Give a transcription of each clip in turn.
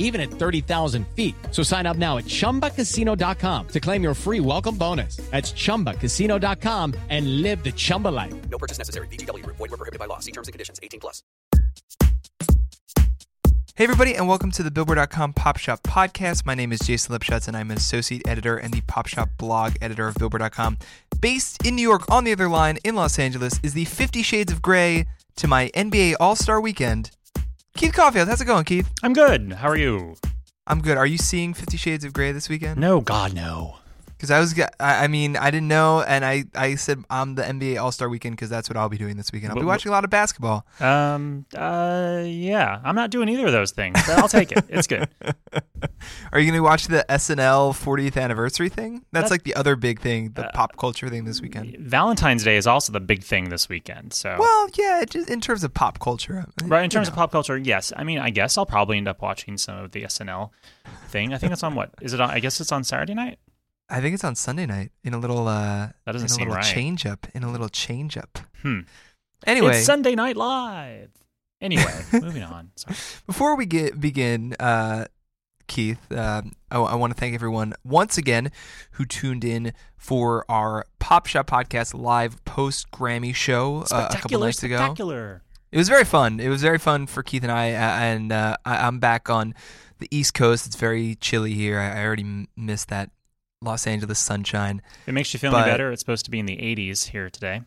even at 30,000 feet. So sign up now at ChumbaCasino.com to claim your free welcome bonus. That's ChumbaCasino.com and live the Chumba life. No purchase necessary. VGW Group. Void were prohibited by law. See terms and conditions. 18 plus. Hey, everybody, and welcome to the Billboard.com Pop Shop podcast. My name is Jason Lipshutz, and I'm an associate editor and the Pop Shop blog editor of Billboard.com. Based in New York, on the other line in Los Angeles, is the Fifty Shades of Grey to my NBA All Star weekend. Keith Caulfield, how's it going, Keith? I'm good. How are you? I'm good. Are you seeing Fifty Shades of Grey this weekend? No, God, no. Because I was, I mean, I didn't know, and I, I said I'm the NBA All Star Weekend because that's what I'll be doing this weekend. I'll be watching a lot of basketball. Um, uh, yeah, I'm not doing either of those things, but I'll take it. It's good. Are you going to watch the SNL 40th anniversary thing? That's That- like the other big thing, the Uh, pop culture thing this weekend. Valentine's Day is also the big thing this weekend. So, Well, yeah, just in terms of pop culture. right in terms know. of pop culture, yes. I mean, I guess I'll probably end up watching some of the SNL thing. I think it's on what is it on? I guess it's on Saturday night. I think it's on Sunday night in a little uh That doesn't in a seem little right. change up in a little change up. Hmm. Anyway, it's Sunday Night Live. Anyway, moving on. Sorry. before we get begin, uh, Keith, um, I, want to thank everyone once again who tuned in for our Pop Shop Podcast live post Grammy show uh, a couple nights ago. spectacular. It was very fun. It was very fun for Keith and I, and uh, I, I'm back on the East Coast. It's very chilly here. I, I already m- missed that Los Angeles sunshine. If it makes you feel But- any better, it's supposed to be in the 80s here today.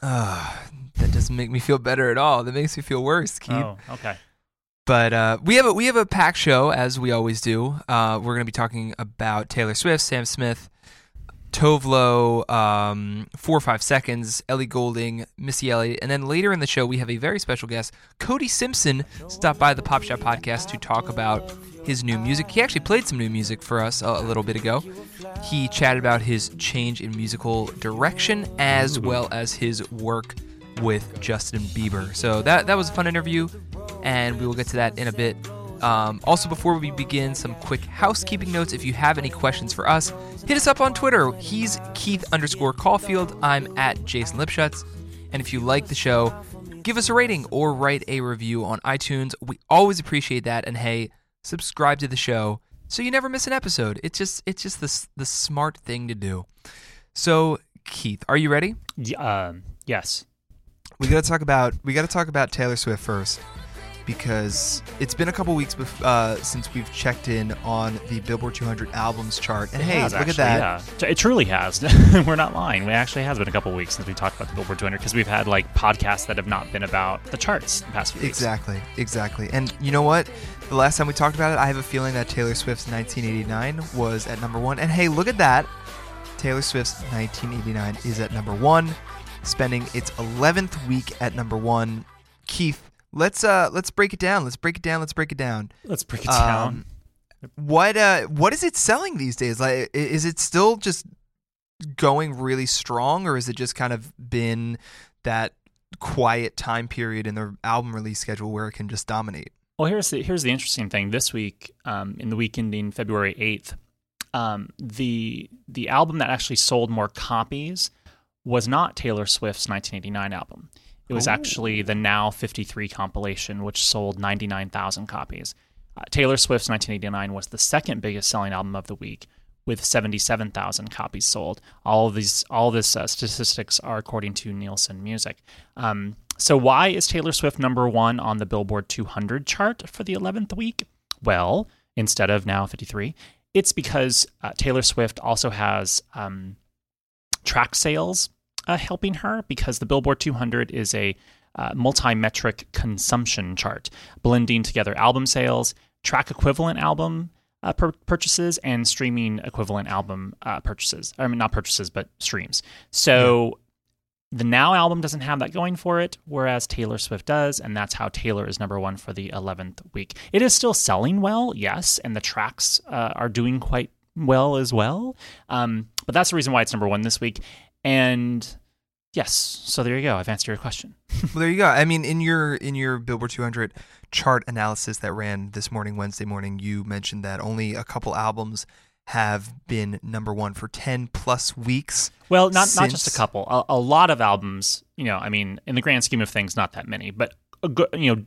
Uh, that doesn't make me feel better at all. That makes me feel worse, Keith. Oh, okay. But uh, we have a we have a packed show as we always do. Uh, we're going to be talking about Taylor Swift, Sam Smith, Tove Lo, um, Four or Five Seconds, Ellie Goulding, Missy Elliott, and then later in the show we have a very special guest, Cody Simpson, stop by the Pop Shop podcast to talk about his new music. He actually played some new music for us a little bit ago. He chatted about his change in musical direction as well as his work with Justin Bieber. So that that was a fun interview, and we will get to that in a bit. Um, also, before we begin, some quick housekeeping notes. If you have any questions for us, hit us up on Twitter. He's Keith underscore Caulfield. I'm at Jason Lipshutz. And if you like the show, give us a rating or write a review on iTunes. We always appreciate that. And hey, subscribe to the show so you never miss an episode. It's just it's just the the smart thing to do. So, Keith, are you ready? Um, yes. We got to talk about we got to talk about Taylor Swift first because it's been a couple weeks bef- uh, since we've checked in on the Billboard 200 albums chart. And It hey, has, look actually, at that. Yeah. It truly has. We're not lying. It actually has been a couple weeks since we talked about the Billboard 200 because we've had like podcasts that have not been about the charts the past few weeks. Exactly, exactly. And you know what? The last time we talked about it, I have a feeling that Taylor Swift's 1989 was at number one. And hey, look at that. Taylor Swift's 1989 is at number one, spending its 11th week at number one. Keith, let's uh let's break it down. Let's break it down. Let's break it down. Let's break it down. Um, what uh what is it selling these days? Like is it still just going really strong or is it just kind of been that quiet time period in the album release schedule where it can just dominate? Well, here's the here's the interesting thing. This week, um, in the week ending February eighth, um, the the album that actually sold more copies was not Taylor Swift's 1989 album. It was Ooh. actually the Now 53 compilation, which sold 99,000 copies. Uh, Taylor Swift's 1989 was the second biggest selling album of the week, with 77,000 copies sold. All of these, all this uh, statistics are according to Nielsen Music. Um, so why is Taylor Swift number one on the Billboard 200 chart for the 11th week? Well, instead of now 53, it's because uh, Taylor Swift also has um, track sales uh, helping her because the Billboard 200 is a uh, multi-metric consumption chart, blending together album sales, track equivalent album uh, pur- purchases, and streaming equivalent album uh, purchases. I mean, not purchases, but streams. So the Now album doesn't have that going for it, whereas Taylor Swift does, and that's how Taylor is number one for the 11th week. It is still selling well, yes, and the tracks uh, are doing quite well as well. Um, but that's the reason why it's number one this week. And yes, so there you go. I've answered your question. Well, there you go. I mean, in your in your Billboard 200 chart analysis that ran this morning, Wednesday morning, you mentioned that only a couple albums have been number one for 10 plus weeks. Well, not not just a couple. A, a lot of albums. You know, I mean, in the grand scheme of things, not that many, but a good, you know,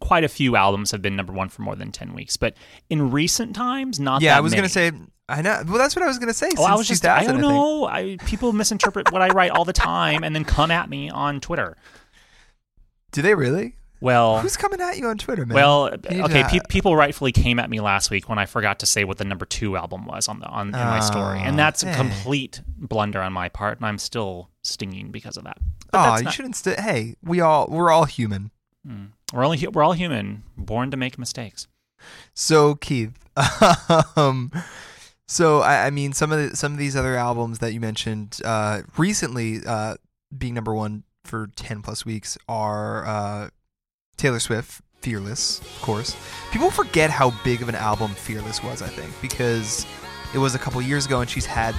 quite a few albums have been number one for more than ten weeks. But in recent times, not. Yeah, that I was going to say, I know. Well, that's what I was going to say. Oh, I was just. I don't know. I people misinterpret what I write all the time, and then come at me on Twitter. Do they really? Well, Who's coming at you on Twitter, man? well, okay. Pe- people rightfully came at me last week when I forgot to say what the number two album was on the on in my story, and Oh, that's a complete blunder on my part, and I'm still stinging because of that. But Oh, that's you not- shouldn't. St- hey, we all we're all human. Mm. We're only hu- we're all human, born to make mistakes. So Keith, um, so I, I mean, some of the, some of these other albums that you mentioned uh, recently uh, being number one for ten plus weeks are uh, Taylor Swift, "Fearless," of course. People forget how big of an album "Fearless" was. I think because it was a couple years ago, and she's had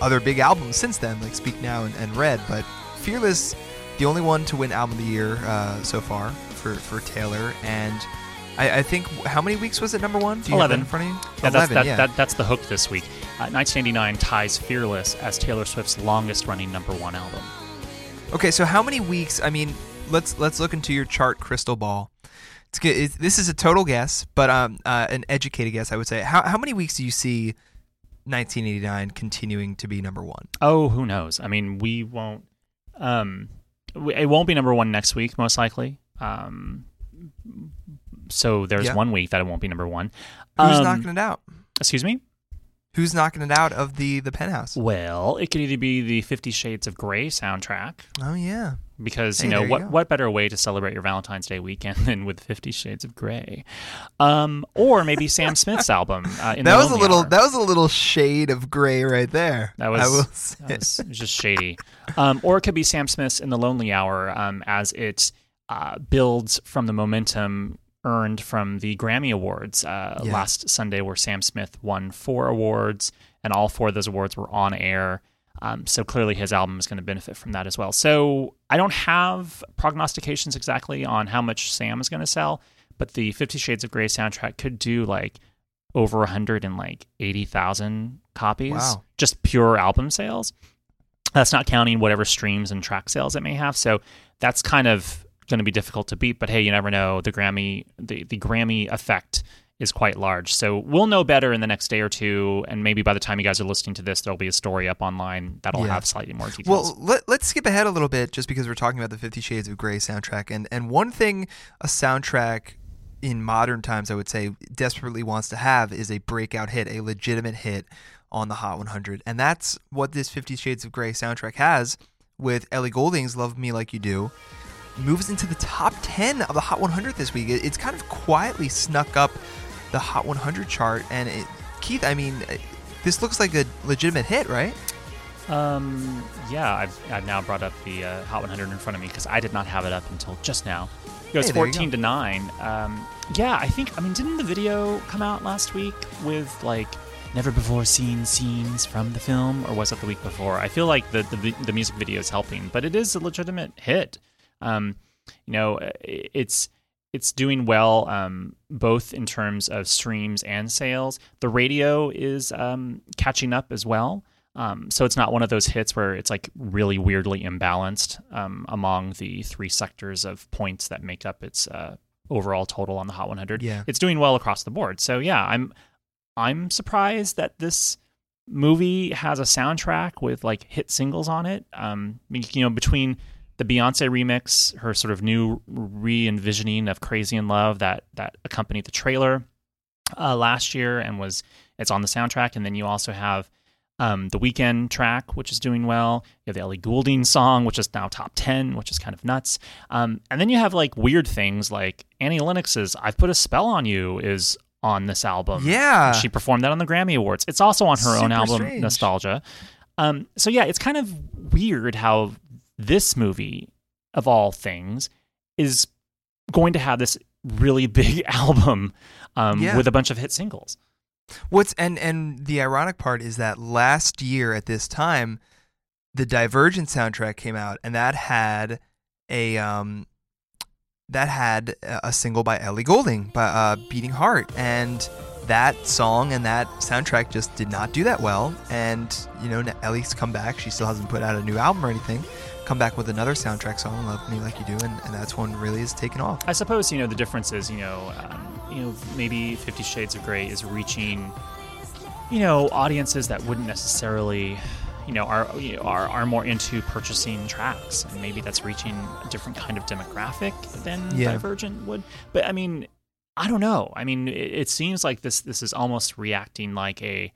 other big albums since then, like "Speak Now" and, and "Red." But "Fearless," the only one to win Album of the Year uh, so far for for Taylor, and I, I think how many weeks was it number one? Do you have 11. in front of you? Yeah, that's, Eleven. that, yeah. that, that's the hook this week. Uh, 1989 ties "Fearless" as Taylor Swift's longest-running number one album. Okay, so how many weeks? I mean, let's let's look into your chart crystal ball. It's good. It, this is a total guess, but um, uh, an educated guess, I would say. How how many weeks do you see 1989 continuing to be number one? Oh, who knows? I mean, we won't. Um, it won't be number one next week, most likely. Um, so there's Yeah. one week that it won't be number one. Who's Um, knocking it out? Excuse me. Who's knocking it out of the the penthouse? Well, it could either be the Fifty Shades of Grey soundtrack, Oh yeah, because Hey, you know you what go. what better way to celebrate your Valentine's Day weekend than with Fifty Shades of Grey, um, or maybe Sam Smith's album. Uh, in that was a little Hour. that was a little shade of gray right there. That was I will say. that was just shady. Um, or it could be Sam Smith's in the Lonely Hour um, as it uh, builds from the momentum earned from the Grammy Awards uh, Yeah. last Sunday, where Sam Smith won four awards, and all four of those awards were on air. Um, so clearly, his album is going to benefit from that as well. So I don't have prognostications exactly on how much Sam is going to sell, but the Fifty Shades of Grey soundtrack could do like over 180,000 copies, Wow. just pure album sales. That's not counting whatever streams and track sales it may have. So that's kind of going to be difficult to beat. But hey, you never know. The Grammy, the, the Grammy effect is quite large. So we'll know better in the next day or two, and maybe by the time you guys are listening to this, there'll be a story up online that'll Yeah. have slightly more details. Well, let, let's skip ahead a little bit just because we're talking about the Fifty Shades of Grey soundtrack. And, and one thing a soundtrack in modern times, I would say, desperately wants to have is a breakout hit, a legitimate hit on the Hot 100. And that's what this Fifty Shades of Grey soundtrack has with Ellie Goulding's Love Me Like You Do. Moves into the top 10 of the Hot 100 this week. It's kind of quietly snuck up the Hot 100 chart. And it, Keith, I mean, this looks like a legitimate hit, right? Um, yeah, I've, I've now brought up the uh, Hot 100 in front of me because I did not have it up until just now. It goes Hey, 14 to 9. Um, yeah, I think, I mean, didn't the video come out last week with like never before seen scenes from the film, or was it the week before? I feel like the, the, the music video is helping, but it is a legitimate hit. Um, you know, it's it's doing well um, both in terms of streams and sales. The radio is um, catching up as well. Um, so it's not one of those hits where it's like really weirdly imbalanced um, among the three sectors of points that make up its uh, overall total on the Hot 100. Yeah. It's doing well across the board. So yeah, I'm I'm surprised that this movie has a soundtrack with like hit singles on it. Um, you know, between the Beyonce remix, her sort of new re-envisioning of "Crazy in Love" that that accompanied the trailer uh, last year and was it's on the soundtrack, and then you also have Um, the Weeknd track, which is doing well. You have the Ellie Goulding song, which is now top 10, which is kind of nuts. Um, and then you have like weird things like Annie Lennox's I've Put a Spell on You is on this album. Yeah. She performed that on the Grammy Awards. It's also on her own album, strange. Nostalgia. Um, so yeah, it's kind of weird how this movie, of all things, is going to have this really big album um, Yeah. with a bunch of hit singles. What's and and the ironic part is that last year at this time, the Divergent soundtrack came out, and that had a um that had a single by Ellie Goulding by uh, "Beating Heart," and that song and that soundtrack just did not do that well. And you know, Ellie's come back; she still hasn't put out a new album or anything. Come back with another soundtrack song, "Love Me Like You Do," and, and that's one really is taken off. I suppose you know the difference is you know um, you know maybe Fifty Shades of Grey is reaching you know audiences that wouldn't necessarily you know are you know, are are more into purchasing tracks and maybe that's reaching a different kind of demographic than Yeah. Divergent would. But I mean, I don't know. I mean, it, it seems like this this is almost reacting like a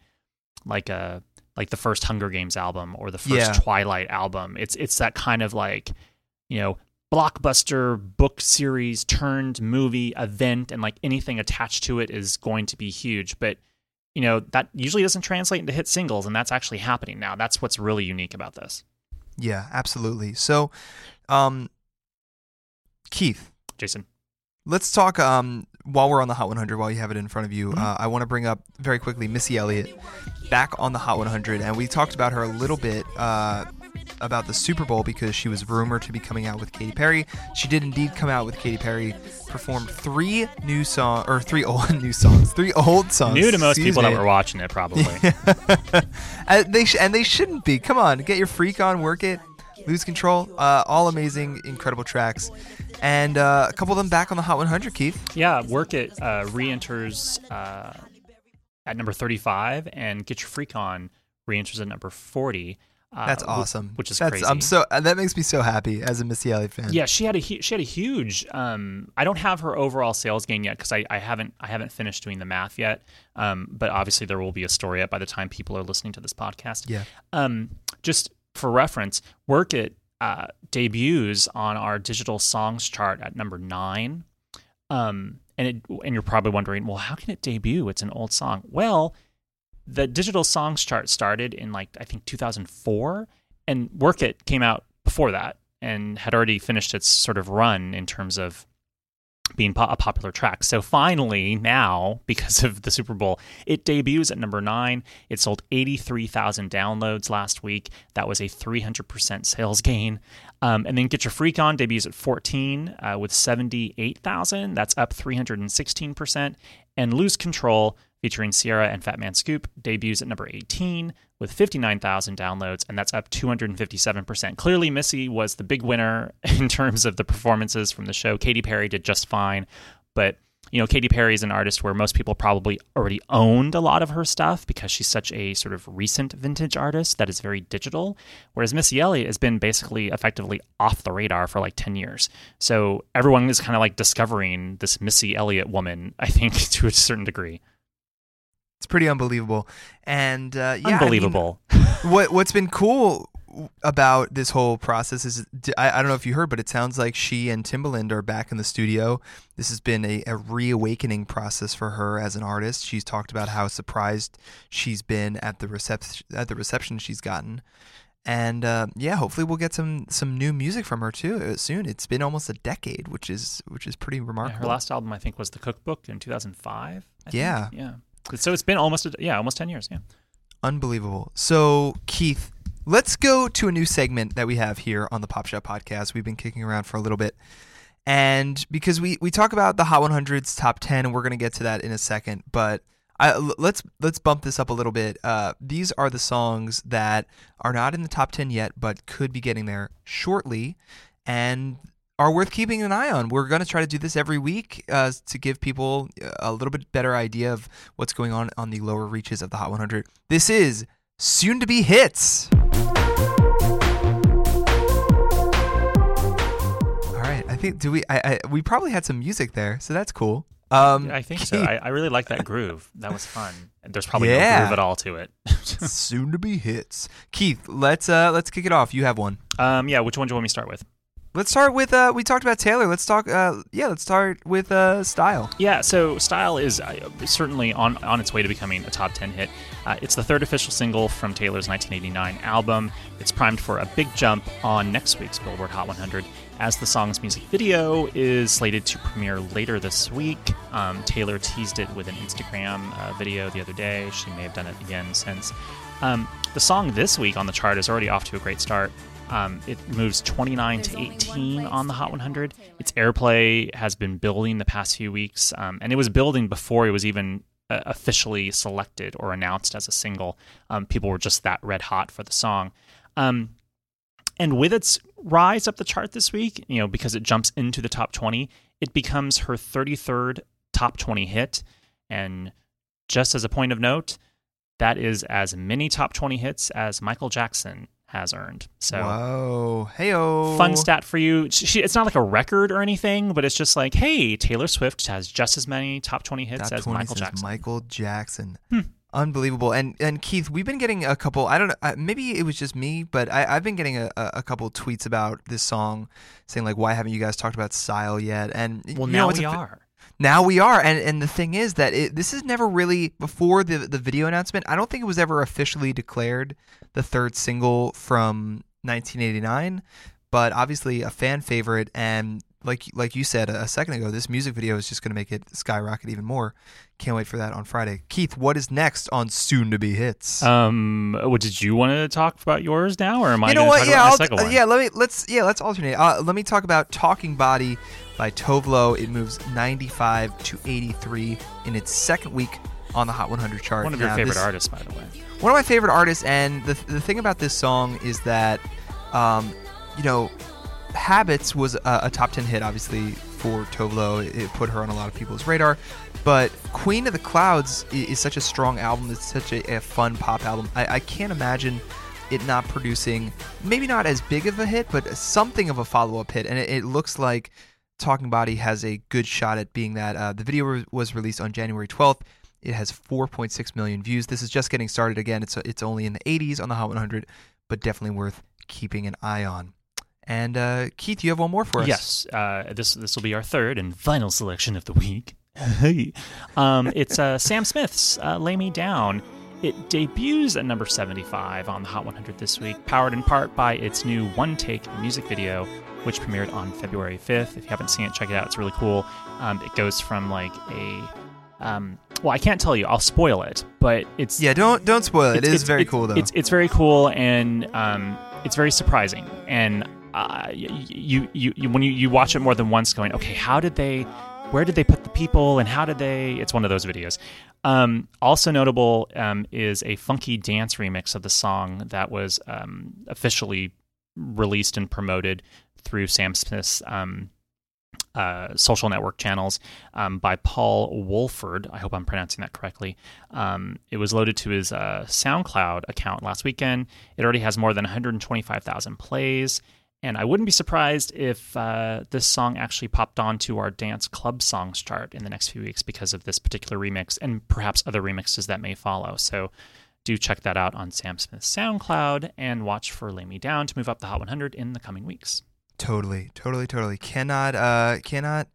like a like the first Hunger Games album or the first Yeah. Twilight album. It's it's that kind of like you know blockbuster book series turned movie event and like anything attached to it is going to be huge but you know that usually doesn't translate into hit singles and that's actually happening now that's what's really unique about this Yeah, absolutely. So, um, Keith, jason Let's talk um, while we're on the Hot 100, while you have it in front of Mm-hmm. you. Uh, I want to bring up very quickly Missy Elliott back on the Hot 100. And we talked about her a little bit uh, about the Super Bowl because she was rumored to be coming out with Katy Perry. She did indeed come out with Katy Perry, performed three new songs, or three old new songs, three old songs. new to most people me. that were watching it probably and they sh- and they shouldn't be. Come on, get your freak on, work it, lose control. Uh, all amazing, incredible tracks, and uh, a couple of them back on the Hot 100. Keith. yeah work it uh, re-enters uh, at number 35 and get your freak on re-enters at number 40 uh, That's awesome. which is That's, crazy I'm so uh, that makes me so happy as a Missy Elliott fan. Yeah, she had a she had a huge. Um, I don't have her overall sales gain yet because I, I haven't I haven't finished doing the math yet. Um, but obviously there will be a story up by the time people are listening to this podcast. Yeah. Um, just for reference, Work It uh, debuts on our digital songs chart at number nine. Um, and it and you're probably wondering, well, how can it debut? It's an old song. Well, the digital songs chart started in like I think 2004, and Work It came out before that and had already finished its sort of run in terms of being po- a popular track. So finally, now because of the Super Bowl, it debuts at number nine. It sold 83,000 downloads last week. That was a 300% sales gain. Um, and then Get Your Freak On debuts at 14 uh, with 78,000. That's up 316%. And Lose Control, featuring Ciara and Fat Man Scoop, debuts at number 18 with 59,000 downloads, and that's up 257%. Clearly, Missy was the big winner in terms of the performances from the show. Katy Perry did just fine, but you know, Katy Perry is an artist where most people probably already owned a lot of her stuff because she's such a sort of recent vintage artist that is very digital. Whereas Missy Elliott has been basically effectively off the radar for like 10 years. So everyone is kind of like discovering this Missy Elliott woman, I think, to a certain degree. It's pretty unbelievable, and uh, yeah, I mean, Unbelievable. what what's been cool about this whole process is I, I don't know if you heard, but it sounds like she and Timbaland are back in the studio. This has been a, a reawakening process for her as an artist. She's talked about how surprised she's been at the reception at the reception she's gotten. And uh, yeah, hopefully we'll get some some new music from her too uh, soon. It's been almost a decade, which is which is pretty Yeah, remarkable. her last album, I think, was The Cookbook in 2005. I think. Yeah. Yeah. So it's been almost, a, yeah, almost 10 years. Yeah. Unbelievable. So, Keith, let's go to a new segment that we have here on the Pop Shop podcast. We've been kicking around for a little bit. And because we, we talk about the Hot 100's top 10, and we're going to get to that in a second, but I, let's let's bump this up a little bit. Uh, these are the songs that are not in the top 10 yet, but could be getting there shortly, and are worth keeping an eye on. We're going to try to do this every week uh, to give people a little bit better idea of what's going on on the lower reaches of the Hot 100. This is soon to be hits. All right, I think do we? I, I we probably had some music there, so that's cool. Um, I think so. I, I really like that groove. That was fun. There's probably Yeah. no groove at all to it. soon to be hits. Keith, let's uh let's kick it off. You have one. um, yeah, which one do you want me to start with? Let's start with uh we talked about Taylor. Let's talk uh yeah, let's start with uh style. Yeah, so Style is uh, certainly on, on its way to becoming a top 10 hit. Uh, it's the third official single from Taylor's 1989 album. It's primed for a big jump on next week's Billboard Hot 100, as the song's music video is slated to premiere later this week. Um, Taylor teased it with an Instagram uh, video the other day. She may have done it again since. Um, the song this week on the chart is already off to a great start. Um, it moves 29 to 18 on the Hot 100. Its airplay has been building the past few weeks, um, and it was building before it was even uh, officially selected or announced as a single. Um, people were just that red hot for the song. Um, and with its rise up the chart this week, you know, because it jumps into the top 20, it becomes her 33rd top 20 hit. And just as a point of note, that is as many top 20 hits as Michael Jackson has earned. So Whoa. Heyo. fun stat for you. She, it's not like a record or anything, but it's just like, hey, Taylor Swift has just as many top 20 hits Top as 20 Michael Jackson. Michael Jackson. Hmm. Unbelievable. And and Keith, we've been getting a couple. I don't know. Maybe it was just me, but I, I've been getting a, a couple tweets about this song, saying like, "Why haven't you guys talked about style yet?" And well, know, now it's we a- are. Now we are, and and the thing is that it, this is never really before the the video announcement. I don't think it was ever officially declared the third single from 1989, but obviously a fan favorite. And like like you said a, second ago, this music video is just going to make it skyrocket even more. Can't wait for that on Friday. Keith, what is next on Soon to Be Hits? Um, what did you want to talk about yours now, or am I you know what? Yeah, uh, yeah. Let me let's yeah let's alternate. Uh, let me talk about "Talking Body" by Tove Lo. It moves 95 to 83 in its second week on the Hot 100 chart. One of your Now, favorite this- artists, by the way. One of my favorite artists, and the the thing about this song is that, um, you know, "Habits" was a, a top 10 hit, obviously for Tove Lo. It, put her on a lot of people's radar. But Queen of the Clouds i- is such a strong album. It's such a, a fun pop album. I, I can't imagine it not producing maybe not as big of a hit, but something of a follow up hit. And it, it looks like Talking Body has a good shot at being that. Uh, the video re- was released on January 12th. It has 4.6 million views. This is just getting started again. It's it's only in the 80s on the Hot 100, but definitely worth keeping an eye on. And uh, Keith, you have one more for us. Yes, uh, this this will be our third and final selection of the week. Hey. um, it's uh, Sam Smith's uh, "Lay Me Down." It debuts at number 75 on the Hot 100 this week, powered in part by its new one-take music video, which premiered on February 5th. If you haven't seen it, check it out. It's really cool. Um, it goes from like a um, well, I can't tell you. I'll spoil it, but it's Yeah, don't don't spoil it. It it's- it's- very it's- cool though. It's it's very cool and um, it's very surprising. And uh, you, you you when you, you watch it more than once, going, okay, how did they, where did they put the people, and how did they? It's one of those videos. Um, also notable um, is a funky dance remix of the song that was um, officially released and promoted through Sam Smith's um, uh, social network channels um, by Paul Woolford. I hope I'm pronouncing that correctly. Um, it was loaded to his uh, SoundCloud account last weekend. It already has more than 125,000 plays. And I wouldn't be surprised if uh, this song actually popped onto our dance club songs chart in the next few weeks because of this particular remix and perhaps other remixes that may follow. So do check that out on Sam Smith's SoundCloud and watch for Lay Me Down to move up the Hot 100 in the coming weeks. Totally, totally, totally. Cannot, uh, cannot,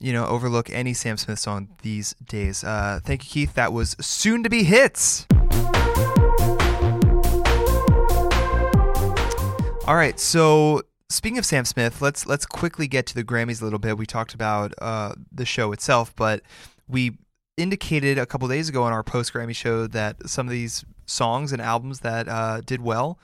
you know, overlook any Sam Smith song these days. Uh, thank you, Keith. That was soon to be hits. All right, so speaking of Sam Smith, let's let's quickly get to the Grammys a little bit. We talked about uh, the show itself, but we indicated a couple days ago on our post Grammy show that some of these songs and albums that uh, did well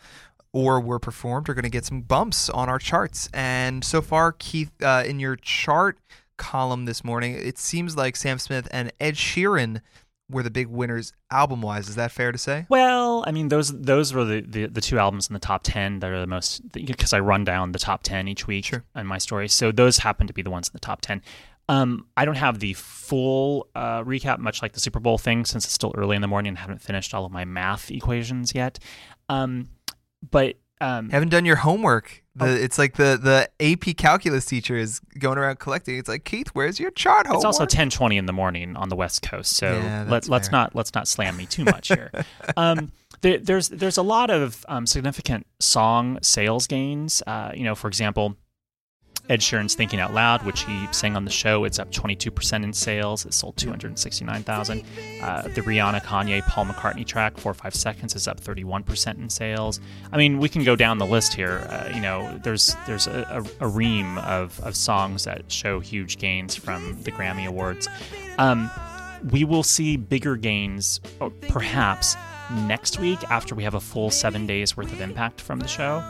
or were performed are going to get some bumps on our charts. And so far, Keith, uh, in your chart column this morning, it seems like Sam Smith and Ed Sheeran were the big winners album wise. Is that fair to say? Well, I mean, those those were the, the, the two albums in the top ten that are the most because I run down the top ten each week Sure. in my story. So those happen to be the ones in the top ten. Um, I don't have the full uh, recap, much like the Super Bowl thing, since it's still early in the morning and haven't finished all of my math equations yet. Um, but um, Haven't done your homework. The, It's like the the AP calculus teacher is going around collecting. It's like Keith, where's your chart homework? it's also 10:20 in the morning on the West Coast, so Yeah, let, that's let's not let's not slam me too much here. um, there, there's there's a lot of um, significant song sales gains. Uh, you know, for example, Ed Sheeran's "Thinking Out Loud," which he sang on the show, it's up 22% in sales. It sold 269,000. Uh, the Rihanna, Kanye, Paul McCartney track "Four or Five Seconds" is up 31% in sales. I mean, we can go down the list here. Uh, you know, there's there's a, a, a ream of, of songs that show huge gains from the Grammy Awards. Um, we will see bigger gains, perhaps next week after we have a full seven days worth of impact from the show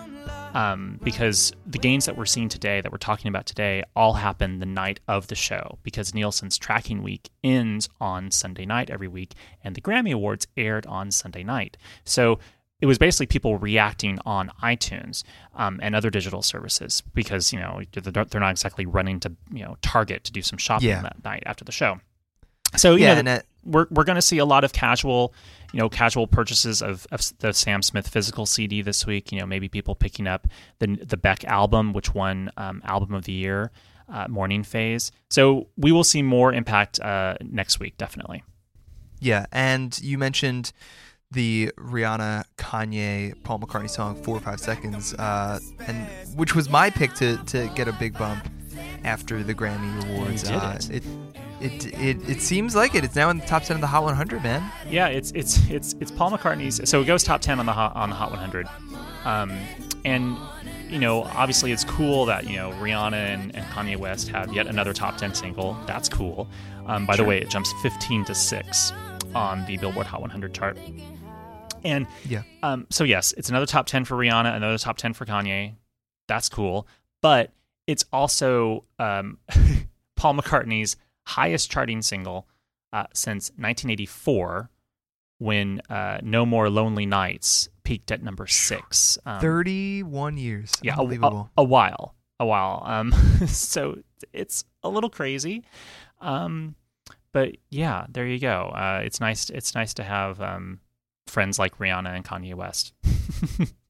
um, because the gains that we're seeing today, that we're talking about today, all happen the night of the show because Nielsen's tracking week ends on Sunday night every week, and the Grammy Awards aired on Sunday night. So it was basically people reacting on iTunes um, and other digital services because you know they're not exactly running to you know Target to do some shopping Yeah. that night after the show. So you yeah, know, and uh, we're we're going to see a lot of casual, you know, casual purchases of, of the Sam Smith physical CD this week. You know, maybe people picking up the the Beck album, which won um, album of the year, uh, Morning Phase. So we will see more impact uh, next week, definitely. yeah, and you mentioned the Rihanna, Kanye, Paul McCartney song "Four or Five Seconds," uh, and which was my pick to to get a big bump after the Grammy Awards. uh, it. It it it seems like it. It's now in the top ten of the Hot 100, man. Yeah, it's it's it's it's Paul McCartney's. So it goes top ten on the hot, on the Hot 100, um, and you know, obviously it's cool that you know Rihanna and, and Kanye West have yet another top ten single. That's cool. Um, by the way, it jumps 15 to six on the Billboard Hot 100 chart. And Yeah. um, so yes, it's another top ten for Rihanna, another top ten for Kanye. That's cool, but it's also um, Paul McCartney's highest charting single uh, since 1984, when uh, "No More Lonely Nights" peaked at number six. Um, 31 years. yeah, a, Unbelievable. a, a while, a while. Um, so it's a little crazy, um, but yeah, there you go. Uh, it's nice. It's nice to have um, friends like Rihanna and Kanye West.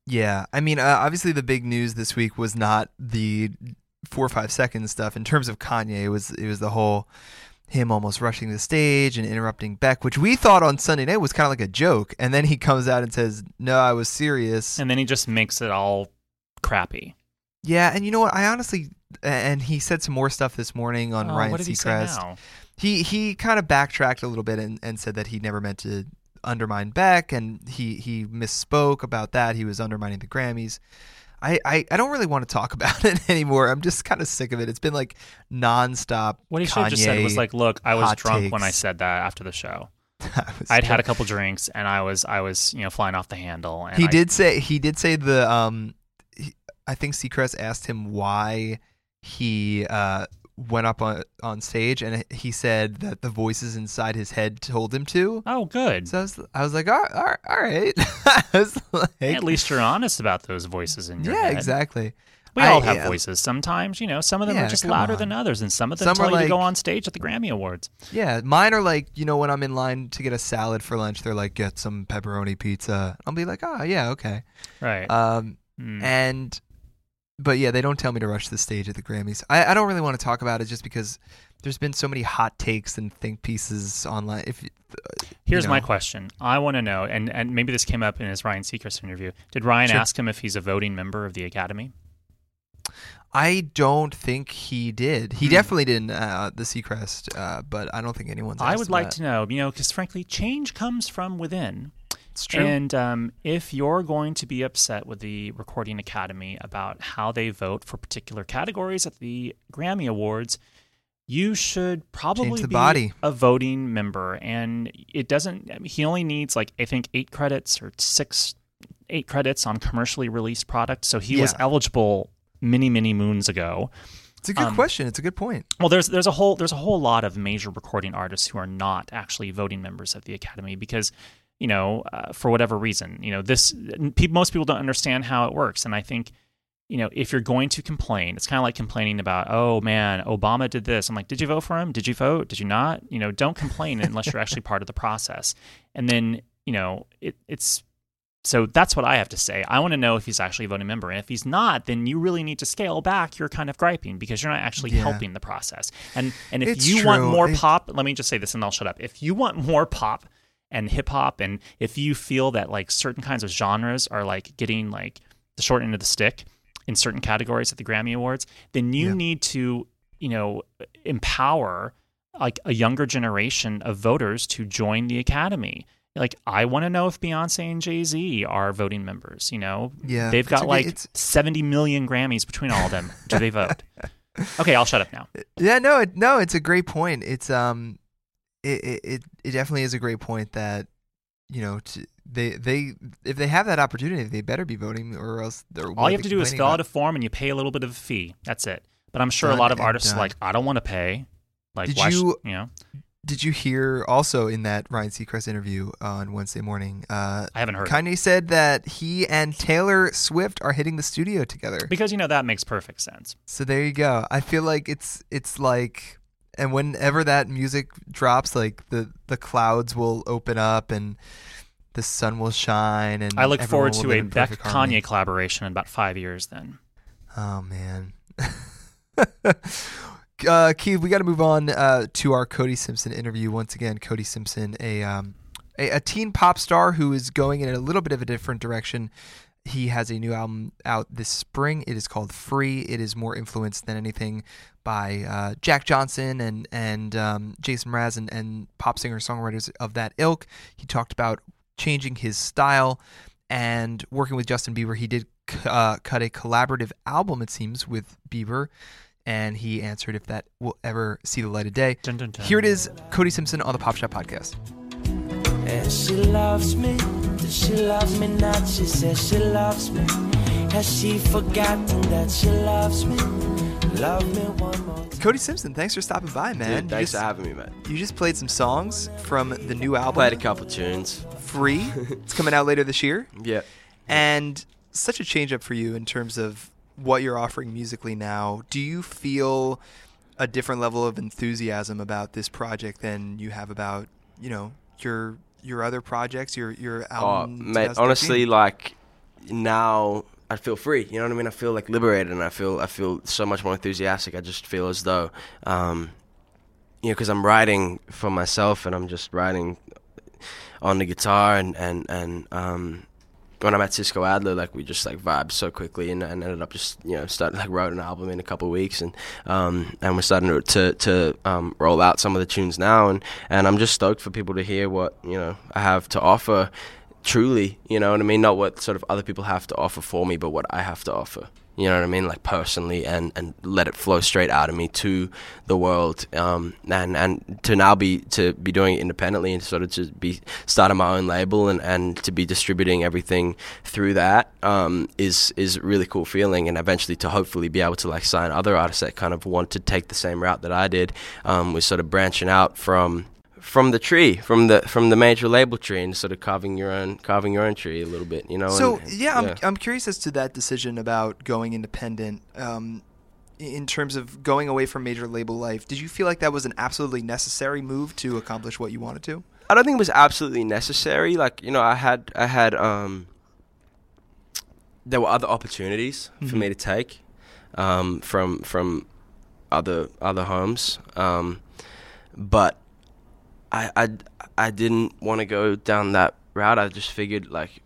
Yeah, I mean, uh, obviously the big news this week was not the four or five seconds stuff. In terms of Kanye, it was it was the whole him almost rushing the stage and interrupting Beck, which we thought on Sunday night was kind of like a joke, and then he comes out and says, "No, I was serious." and then he just makes it all crappy. yeah, and you know what? I honestly, and he said some more stuff this morning on Oh, Ryan what did he Seacrest. now? he he kind of backtracked a little bit and, and said that he never meant to undermine Beck and he he misspoke about that. He was undermining the Grammys. I, I, I don't really want to talk about it anymore. I'm just kind of sick of it. It's been like nonstop. What he should have just said was like, "Look, I was drunk when I said that after the show. I'd had a couple drinks and I was I was you know flying off the handle." And He I- did say he did say the um, he, I think Seacrest asked him why he uh went up on on stage and he said that the voices inside his head told him to. Oh, good. So I was, I was like, all right, all. All right. Like, At least you're honest about those voices in your yeah, head. Yeah, exactly. We I- all have yeah. voices. Sometimes, you know, some of them Yeah, are just louder on. than others, and some of them Some tell you to go on stage at the Grammy Awards. Yeah, mine are like, you know, when I'm in line to get a salad for lunch, they're like, get some pepperoni pizza. I'll be like, oh, yeah, okay. Right. Um, Mm. and, but yeah, they don't tell me to rush the stage at the Grammys. I, I don't really want to talk about it just because there's been so many hot takes and think pieces online. If you- Here's you my question. I want to know, and, and maybe this came up in his Ryan Seacrest interview. Did Ryan Sure. ask him if he's a voting member of the Academy? I don't think he did. He Hmm. definitely didn't, uh, the Seacrest, uh, but I don't think anyone's I would like that. to know, you know, because frankly, change comes from within. It's true. And um, if you're going to be upset with the Recording Academy about how they vote for particular categories at the Grammy Awards, you should probably the be body. a voting member. And it doesn't. I mean, he only needs like I think eight credits or six, eight credits on commercially released products. So he was eligible many many moons ago. it's a good um, question. It's a good point. Well, there's there's a whole there's a whole lot of major recording artists who are not actually voting members of the Academy because, you know, uh, for whatever reason, you know, this pe- most people don't understand how it works, and I think, you know, if you're going to complain, it's kind of like complaining about, oh man, Obama did this. I'm like, did you vote for him? Did you vote? Did you not? You know, don't complain unless you're actually part of the process, and then you know, it, it's So that's what I have to say. I want to know if he's actually a voting member. And if he's not, then you really need to scale back your kind of griping because you're not actually Yeah. helping the process. And and if It's you want more It- pop, let me just say this and I'll shut up. If you want more pop and hip hop and if you feel that like certain kinds of genres are like getting like the short end of the stick in certain categories at the Grammy Awards, then you Yeah. need to, you know, empower like a younger generation of voters to join the academy. Like I want to know if Beyonce and Jay Z are voting members. You know, Yeah, they've got like it's- seventy million Grammys between all of them. Do they vote? Okay, I'll shut up now. Yeah, no, it, no, it's a great point. It's um, it, it it it definitely is a great point that you know to, they they if they have that opportunity, they better be voting or else they're All you have to do is fill out a form and you pay a little bit of a fee. That's it. But I'm sure a lot of artists done. like, I don't want to pay. Like, Did why sh- you- you know, Did you hear also in that Ryan Seacrest interview on Wednesday morning? Uh, I haven't heard. it. Kanye said that he and Taylor Swift are hitting the studio together. Because you know that makes perfect sense. So there you go. I feel like it's it's like and whenever that music drops like the the clouds will open up and the sun will shine and I look forward to a Beck harmony. Kanye collaboration in about five years. Then Oh man. uh, Keith, we got to move on uh, to our Cody Simpson interview once again. Cody Simpson, a, um, a a teen pop star who is going in a little bit of a different direction. He has a new album out this spring. It is called Free. It is more influenced than anything by uh, Jack Johnson and and um, Jason Mraz and, and pop singer songwriters of that ilk. He talked about changing his style and working with Justin Bieber. He did c- uh, cut a collaborative album, it seems, with Bieber, and he answered if that will ever see the light of day. Dun, dun, dun. Here it is, Cody Simpson on the Pop Shop Podcast. And she loves me, does she loves me not? She says she loves me. Has she forgotten that she loves me? Love me one more time. Cody Simpson, thanks for stopping by, man. Dude, thanks just, for having me, man. You just played some songs from the new album, Played a couple tunes. Free. it's coming out later this year. Yeah. And such a change up for you in terms of what you're offering musically now. Do you feel a different level of enthusiasm about this project than you have about, you know, your your other projects, your your Oh, album? mate, honestly, like now I feel free. You know what I mean? I feel like liberated, and I feel I feel so much more enthusiastic. I just feel as though, um, you know, because I'm writing for myself, and I'm just writing on the guitar, and and and um, when I met Cisco Adler, like we just like vibed so quickly, and, and ended up just you know started like wrote an album in a couple weeks, and um, and we're starting to to, to um, roll out some of the tunes now, and and I'm just stoked for people to hear what you know I have to offer. Truly, you know what I mean. Not what sort of other people have to offer for me, but what I have to offer. You know what I mean, like personally, and, and let it flow straight out of me to the world, um, and and to now be to be doing it independently and sort of to be starting my own label and, and to be distributing everything through that um, is is really cool feeling, and eventually to hopefully be able to like sign other artists that kind of want to take the same route that I did, um, was sort of branching out from from the tree, from the from the major label tree, and sort of carving your own carving your own tree a little bit, you know. So and- yeah, I'm I'm curious as to that decision about going independent. Um, in terms of going away from major label life, did you feel like that was an absolutely necessary move to accomplish what you wanted to? I don't think it was absolutely necessary. Like you know, I had I had um, there were other opportunities for me to take um, from from other other homes, um, but I I I didn't want to go down that route. I just figured like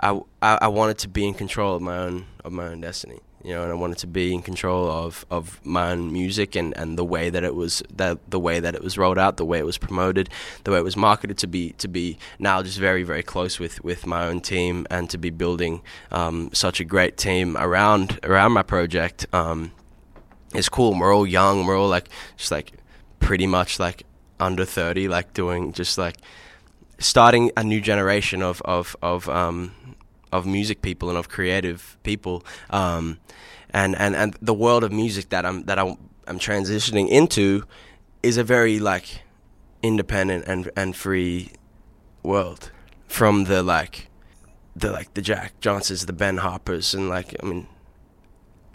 I, I I wanted to be in control of my own of my own destiny. You know, and I wanted to be in control of, of my own music and, and the way that it was that the way that it was rolled out, the way it was promoted, the way it was marketed to be to be now just very very close with, with my own team and to be building um, such a great team around around my project. Um, it's cool. We're all young. We're all like just like pretty much like under thirty, like doing just like starting a new generation of of of um of music people and of creative people um and and and the world of music that I'm that I'm, I'm transitioning into is a very like independent and and free world. From the like the like the Jack Johnsons the Ben Harpers and like I mean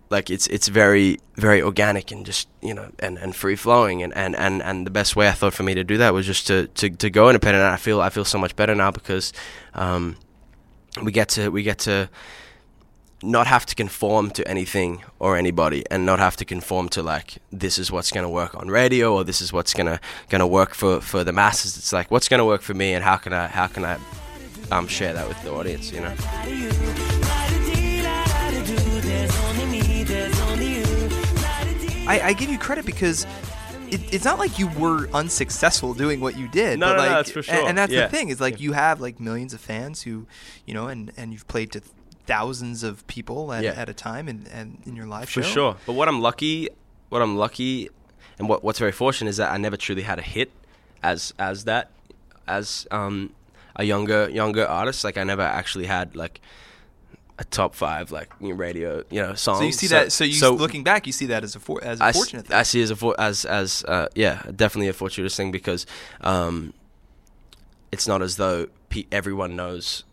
like it's it's very very organic and just you know and, and free flowing and, and, and, and the best way I thought for me to do that was just to, to, to go independent. And I feel I feel so much better now because um, we get to we get to not have to conform to anything or anybody and not have to conform to like this is what's going to work on radio or this is what's going to going to work for for the masses. It's like what's going to work for me and how can i how can i um share that with the audience you know I, I give you credit because it, it's not like you were unsuccessful doing what you did. No, but no, no, that's for and- sure. And, that's Yeah. the thing is like Yeah. you have like millions of fans who, you know, and and you've played to thousands of people at, Yeah. at a time and, and in your live for show. sure but what i'm lucky what i'm lucky and what what's very fortunate is that i never truly had a hit as as that as um a younger younger artist like i never actually had like a top five like you know, radio you know songs So you see that. So you looking back, you see that as a for, as a I, s- fortunate thing. I see as a for, as as uh, yeah, definitely a fortuitous thing because um, it's not as though pe- everyone knows.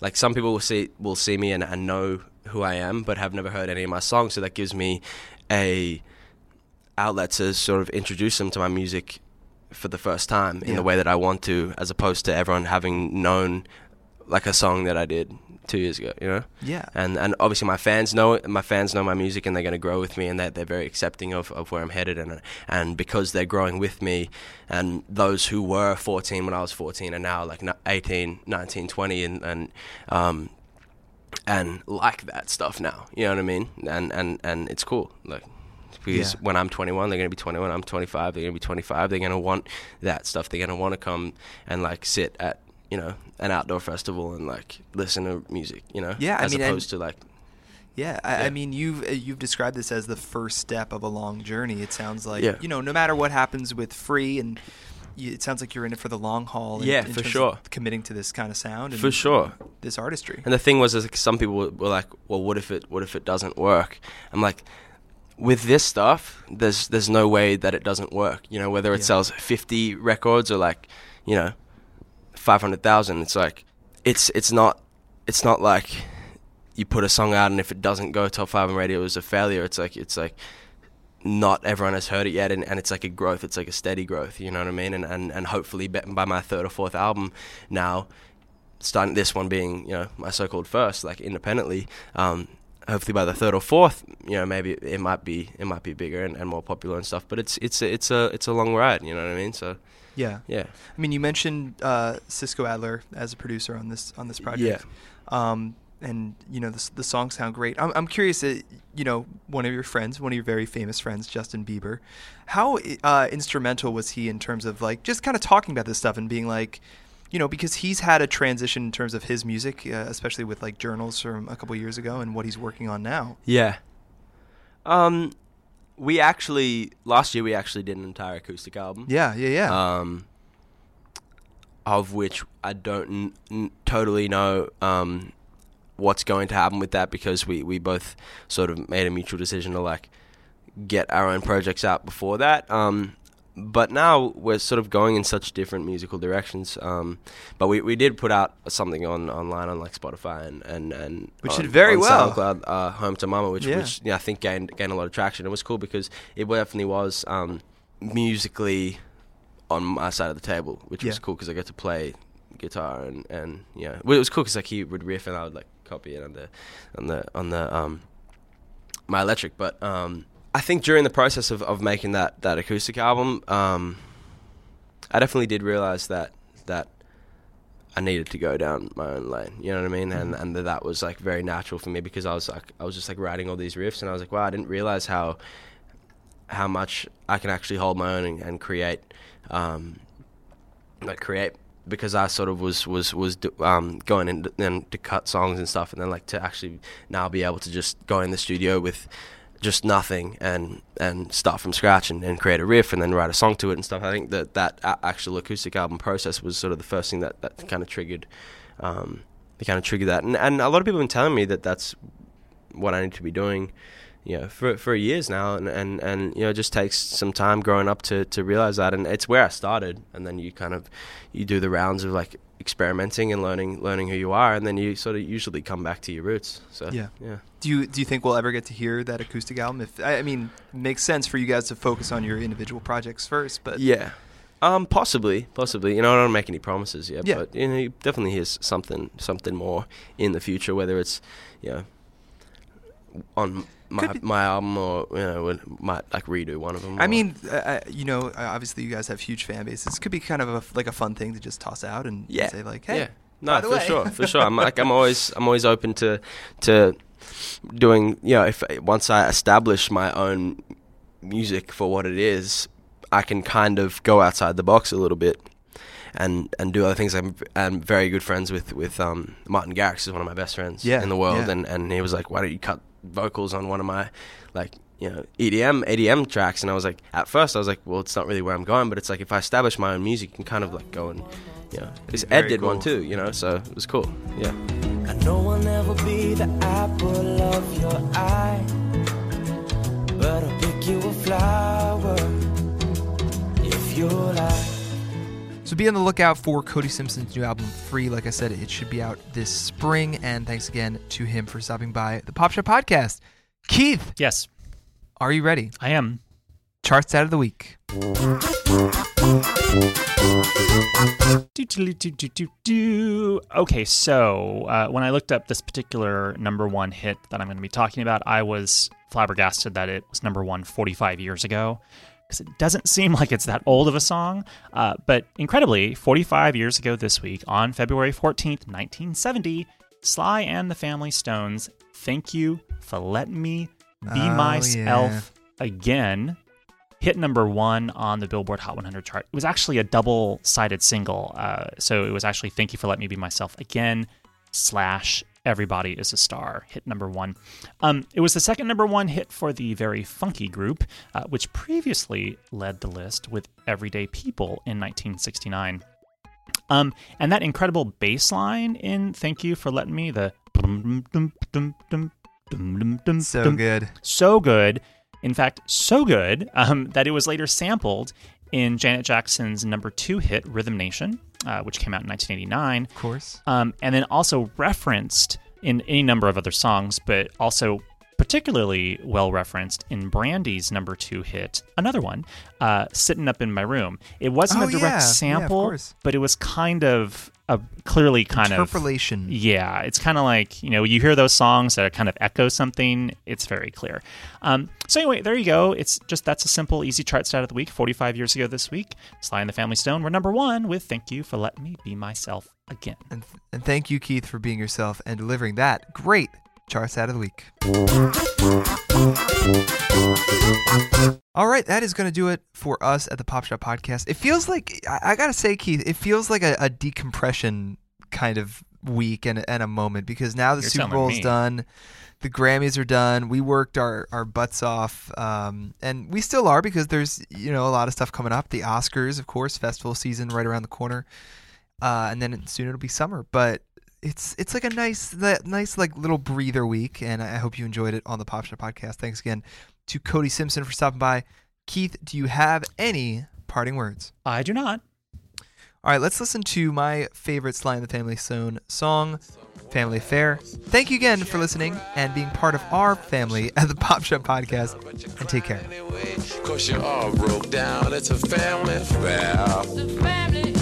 Like some people will see will see me and, and know who I am, but have never heard any of my songs. So that gives me a outlet to sort of introduce them to my music for the first time in Yeah. the way that I want to, as opposed to everyone having known like a song that I did two years ago. You know yeah. and and obviously my fans know it. My fans know my music, and they're going to grow with me, and they're they're very accepting of, of where I'm headed, and and because they're growing with me, and those who were 14 when I was 14 are now like 18, 19, 20, and and um and like that stuff now. You know what I mean? And and and it's cool. Like because Yeah. when I'm 21, they're going to be 21. I'm 25. They're going to be 25. They're going to want that stuff. They're going to want to come and like sit at you know an outdoor festival and like listen to music. You know, Yeah, I as mean, and- opposed to like Yeah, I, I mean, you've uh, you've described this as the first step of a long journey. It sounds like Yeah. you know, no matter what happens with free, and you, it sounds like you're in it for the long haul. in- Yeah, in for sure. committing to this kind of sound. And for sure. this artistry. And the thing was, is like, some people were, were like, "Well, what if it? What if it doesn't work?" I'm like, with this stuff, there's there's no way that it doesn't work. You know, whether it Yeah. sells 50 records or like, you know, 500,000. It's like, it's it's not it's not like you put a song out and if it doesn't go top five on radio, it was a failure. It's like it's like not everyone has heard it yet, and, and it's like a growth. It's like a steady growth. You know what I mean? And and and hopefully, by my third or fourth album now, starting this one being you know my so-called first, like independently. Um, hopefully by the third or fourth, you know, maybe it might be it might be bigger and, and more popular and stuff. But it's it's a, it's a it's a long ride. You know what I mean? So yeah, yeah, I mean, you mentioned uh, Cisco Adler as a producer on this on this project. Um, and you know the, the songs sound great. I'm, I'm curious. Uh, you know, one of your friends, one of your very famous friends, Justin Bieber. How uh, instrumental was he in terms of like just kind of talking about this stuff and being like, you know, because he's had a transition in terms of his music, uh, especially with like journals from a couple years ago and what he's working on now. yeah. Um, we actually last year we actually did an entire acoustic album. Yeah, yeah, yeah. um, of which I don't n- n- totally know um, what's going to happen with that because we, we both sort of made a mutual decision to like get our own projects out before that. Um, but now we're sort of going in such different musical directions. Um, but we, we did put out something on online on like Spotify and and, and Which on, did very well. SoundCloud, uh, Home to Mama, which Yeah. which yeah, I think gained gained a lot of traction. It was cool because it definitely was um, musically on my side of the table, which was cool because I got to play guitar and and yeah, well, it was cool because like he would riff and I would like copy it on the on the on the um my electric. But um, I think during the process of, of making that that acoustic album, um, I definitely did realize that that I needed to go down my own lane. You know what I mean? And and that, that was like very natural for me because I was like I was just like writing all these riffs and I was like, wow, I didn't realize how how much I can actually hold my own and, and create um, like create because I sort of was was was um, going in then to cut songs and stuff, and then like to actually now be able to just go in the studio with just nothing and and start from scratch and, and create a riff and then write a song to it and stuff. I think that that actual acoustic album process was sort of the first thing that that kind of triggered um, kind of triggered that, and and a lot of people have been telling me that that's what I need to be doing you know, for for years now, and, and, and you know, it just takes some time growing up to, to realize that, and it's where I started, and then you kind of you do the rounds of like experimenting and learning learning who you are, and then you sort of usually come back to your roots. So Yeah. yeah, Do you do you think we'll ever get to hear that acoustic album? If I, I mean, it makes sense for you guys to focus on your individual projects first, but yeah. Um, possibly, possibly. You know, I don't make any promises yet, Yeah. but you know, you definitely hears something, something more in the future. Whether it's, you know, on my my album or you know, might like redo one of them. I mean, uh, uh, you know, obviously you guys have huge fan bases. This could be kind of a, like a fun thing to just toss out and yeah, say like, hey, yeah, no, for way. sure, for sure. I'm like, I'm always, I'm always open to, to doing. You know, if once I establish my own music for what it is, I can kind of go outside the box a little bit. And, and do other things. I'm, I'm very good friends with with um, Martin Garrix is one of my best friends Yeah, in the world, yeah. and, and he was like, "Why don't you cut vocals on one of my like you know EDM EDM tracks?" And I was like, at first I was like, "Well, it's not really where I'm going," but it's like if I establish my own music, you can kind of like go and you know, because Ed did one too, you know, so it was cool. Yeah. I know I'll never be the apple of your eye, but I'll pick you a flower if you like. So be on the lookout for Cody Simpson's new album, Free. Like I said, it should be out this spring. And thanks again to him for stopping by the Pop Shop Podcast. Keith, Yes, are you ready? I am. Chart stat of the week. Do, do, do, do, do, do. Okay, so uh, when I looked up this particular number one hit that I'm going to be talking about, I was flabbergasted that it was number one 45 years ago because it doesn't seem like it's that old of a song. Uh, but incredibly, 45 years ago this week, on February 14th, 1970, Sly and the Family Stones, Thank You for Letting Me Be Oh, Myself Again hit number one on the Billboard Hot 100 chart. It was actually a double sided single. Uh, so it was actually Thank You for Letting Me Be Myself Again slash Everybody is a Star hit number one. Um, it was the second number one hit for the very funky group, uh, which previously led the list with Everyday People in 1969. Um, and that incredible bass line in Thank You for Letting Me, the So good. so good. In fact, so good um, that it was later sampled in Janet Jackson's number two hit, Rhythm Nation, uh, which came out in 1989, Of course. um, and then also referenced in any number of other songs, but also particularly well referenced in Brandy's number two hit, another one, uh, Sitting Up in My Room. It wasn't Oh, a direct yeah. Yeah, sample, course. but it was kind of a clearly kind of Interpolation. yeah, it's kind of like you know you hear those songs that kind of echo something. It's very clear. Um, so anyway, there you go. It's just that's a simple, easy chart stat of the week. Forty-five years ago this week, Sly and the Family Stone were number one with "Thank You for Letting Me Be Myself Again." And, and thank you, Keith, for being yourself and delivering that great chart stat of the week. All right, that is going to do it for us at the Pop Shop Podcast. It feels like, I, I got to say, Keith, it feels like a, a decompression kind of week and, and a moment because now the You're Super Bowl's me. done. The Grammys are done. We worked our, our butts off, um, and we still are because there's you know a lot of stuff coming up. The Oscars, of course, festival season right around the corner, uh, and then soon it'll be summer. But it's it's like a nice that nice like little breather week, and I hope you enjoyed it on the Pop Shop Podcast. Thanks again to Cody Simpson for stopping by. Keith, do you have any parting words? I do not. All right, let's listen to my favorite Sly and the Family Stone song, Family Affair. Thank you again for listening and being part of our family at the Pop Shop Podcast. And take care. Anyway, cause you all broke down. It's a family affair.